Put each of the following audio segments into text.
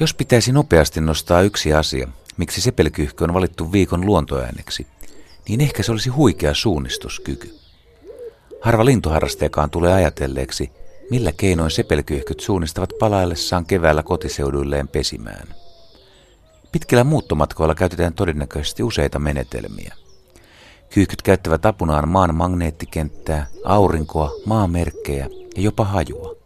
Jos pitäisi nopeasti nostaa yksi asia, miksi sepelkyhkö on valittu viikon luontoääneksi, niin ehkä se olisi huikea suunnistuskyky. Harva lintuharrastajakaan tulee ajatelleeksi, millä keinoin sepelkyhkyt suunnistavat palaillessaan keväällä kotiseuduilleen pesimään. Pitkillä muuttomatkoilla käytetään todennäköisesti useita menetelmiä. Kyyhkyt käyttävät apunaan maan magneettikenttää, aurinkoa, maamerkkejä ja jopa hajua.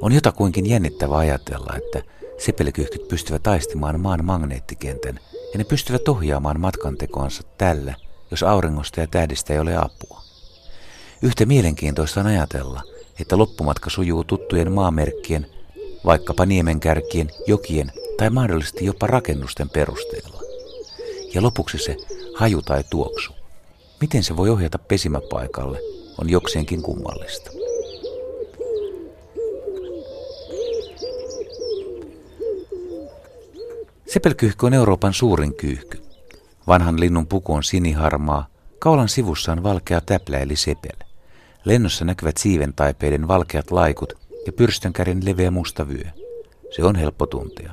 On jotakuinkin jännittävä ajatella, että sepelkyhkyt pystyvät taistimaan maan magneettikentän ja ne pystyvät ohjaamaan matkantekoansa tällä, jos auringosta ja tähdistä ei ole apua. Yhtä mielenkiintoista on ajatella, että loppumatka sujuu tuttujen maamerkkien, vaikkapa niemenkärkien, jokien tai mahdollisesti jopa rakennusten perusteella. Ja lopuksi se haju tai tuoksu. Miten se voi ohjata pesimäpaikalle, on jokseenkin kummallista. Sepelkyhky on Euroopan suurin kyyhky. Vanhan linnun puku on siniharmaa, kaulan sivussa on valkea täplä eli sepel. Lennossa näkyvät siiventaipeiden valkeat laikut ja pyrstönkärin leveä musta vyö. Se on helppo tuntea.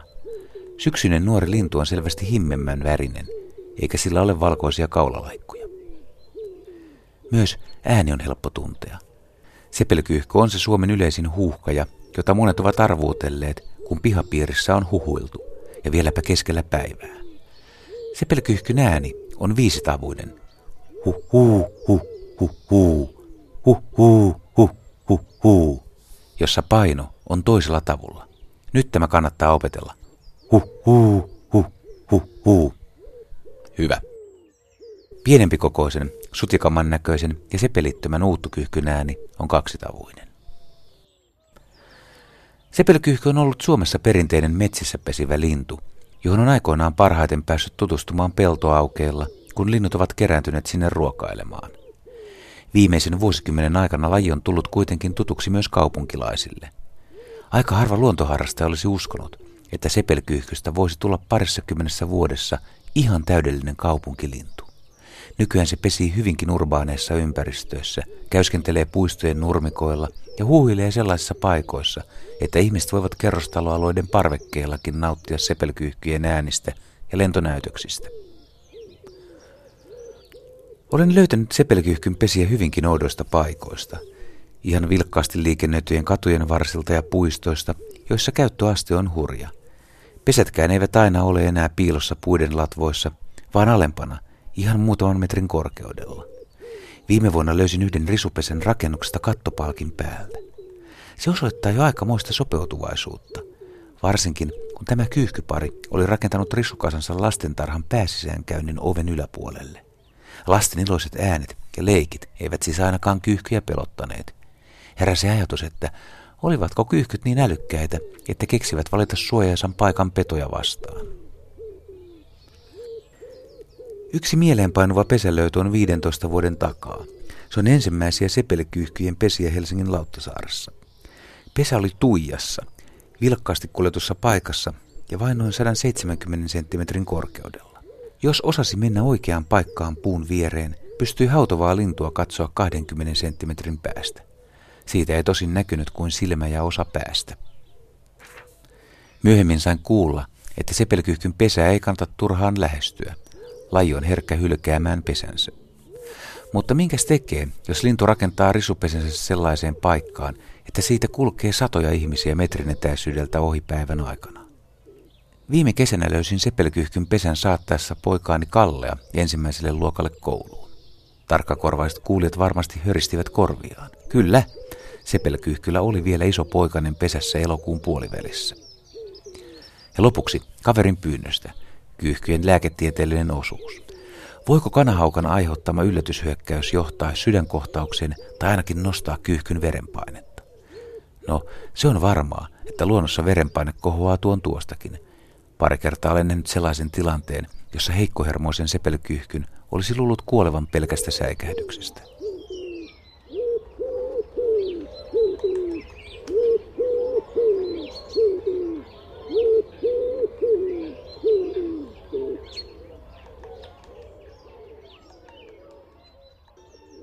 Syksyinen nuori lintu on selvästi himmemmän värinen, eikä sillä ole valkoisia kaulalaikkuja. Myös ääni on helppo tuntea. Sepelkyyhkö on se Suomen yleisin huuhkaja, jota monet ovat arvuutelleet, kun pihapiirissä on huhuiltu, ja vieläpä keskellä päivää. Sepelkyhkyn ääni on viisitavuinen. Huh huu, huh, huh huu, huh huu, jossa paino on toisella tavulla. Nyt tämä kannattaa opetella. Huh huu, huh. Hyvä. Pienempi kokoisen, näköisen ja sepelittömän uuttukyhkyn ääni on kaksitavuinen. Sepelkyhky on ollut Suomessa perinteinen metsissä pesivä lintu, johon on aikoinaan parhaiten päässyt tutustumaan peltoaukeilla, kun linnut ovat kerääntyneet sinne ruokailemaan. Viimeisen vuosikymmenen aikana laji on tullut kuitenkin tutuksi myös kaupunkilaisille. Aika harva luontoharrastaja olisi uskonut, että sepelkyyhkystä voisi tulla parissa kymmenessä vuodessa ihan täydellinen kaupunkilintu. Nykyään se pesii hyvinkin urbaaneissa ympäristöissä, käyskentelee puistojen nurmikoilla ja huuhilee sellaisissa paikoissa, että ihmiset voivat kerrostaloalueiden parvekkeillakin nauttia sepelkyyhkyjen äänistä ja lentonäytöksistä. Olen löytänyt sepelkyyhkyn pesiä hyvinkin oudoista paikoista. Ihan vilkkaasti liikennöityjen katujen varsilta ja puistoista, joissa käyttöaste on hurja. Pesätkään eivät aina ole enää piilossa puiden latvoissa, vaan alempana, ihan muutaman metrin korkeudella. Viime vuonna löysin yhden risupesen rakennuksesta kattopalkin päältä. Se osoittaa jo aikamoista sopeutuvaisuutta, varsinkin kun tämä kyyhkypari oli rakentanut risukasansa lastentarhan pääsisäänkäynnin oven yläpuolelle. Lasten iloiset äänet ja leikit eivät siis ainakaan kyyhkyjä pelottaneet. Heräsi ajatus, että olivatko kyyhkyt niin älykkäitä, että keksivät valita suojaisan paikan petoja vastaan. Yksi mieleenpainuva pesälöytö on 15 vuoden takaa. Se on ensimmäisiä sepelikyyhkyjen pesiä Helsingin Lauttasaaressa. Pesä oli Tuijassa, vilkkaasti kuljetussa paikassa ja vain noin 170 senttimetrin korkeudella. Jos osasi mennä oikeaan paikkaan puun viereen, pystyi hautovaa lintua katsoa 20 senttimetrin päästä. Siitä ei tosin näkynyt kuin silmä ja osa päästä. Myöhemmin sain kuulla, että sepelkyhkyn pesää ei kannata turhaan lähestyä. Laji on herkkä hylkäämään pesänsä. Mutta minkäs tekee, jos lintu rakentaa risupesensä sellaiseen paikkaan, että siitä kulkee satoja ihmisiä metrin etäisyydeltä ohi päivän aikana? Viime kesänä löysin sepelkyhkyn pesän saattaessa poikaani Kallea ensimmäiselle luokalle kouluun. Tarkkakorvaiset kuulijat varmasti höristivät korviaan. Kyllä, sepelkyhkyllä oli vielä iso poikainen pesässä elokuun puolivälissä. Ja lopuksi kaverin pyynnöstä, kyyhkyjen lääketieteellinen osuus. Voiko kanahaukan aiheuttama yllätyshyökkäys johtaa sydänkohtaukseen tai ainakin nostaa kyyhkyn verenpainetta? No, se on varmaa, että luonnossa verenpaine kohoaa tuon tuostakin. Pari kertaa olen nähnyt sellaisen tilanteen, jossa heikkohermoisen sepelkyyhkyn olisi luullut kuolevan pelkästä säikähdyksestä.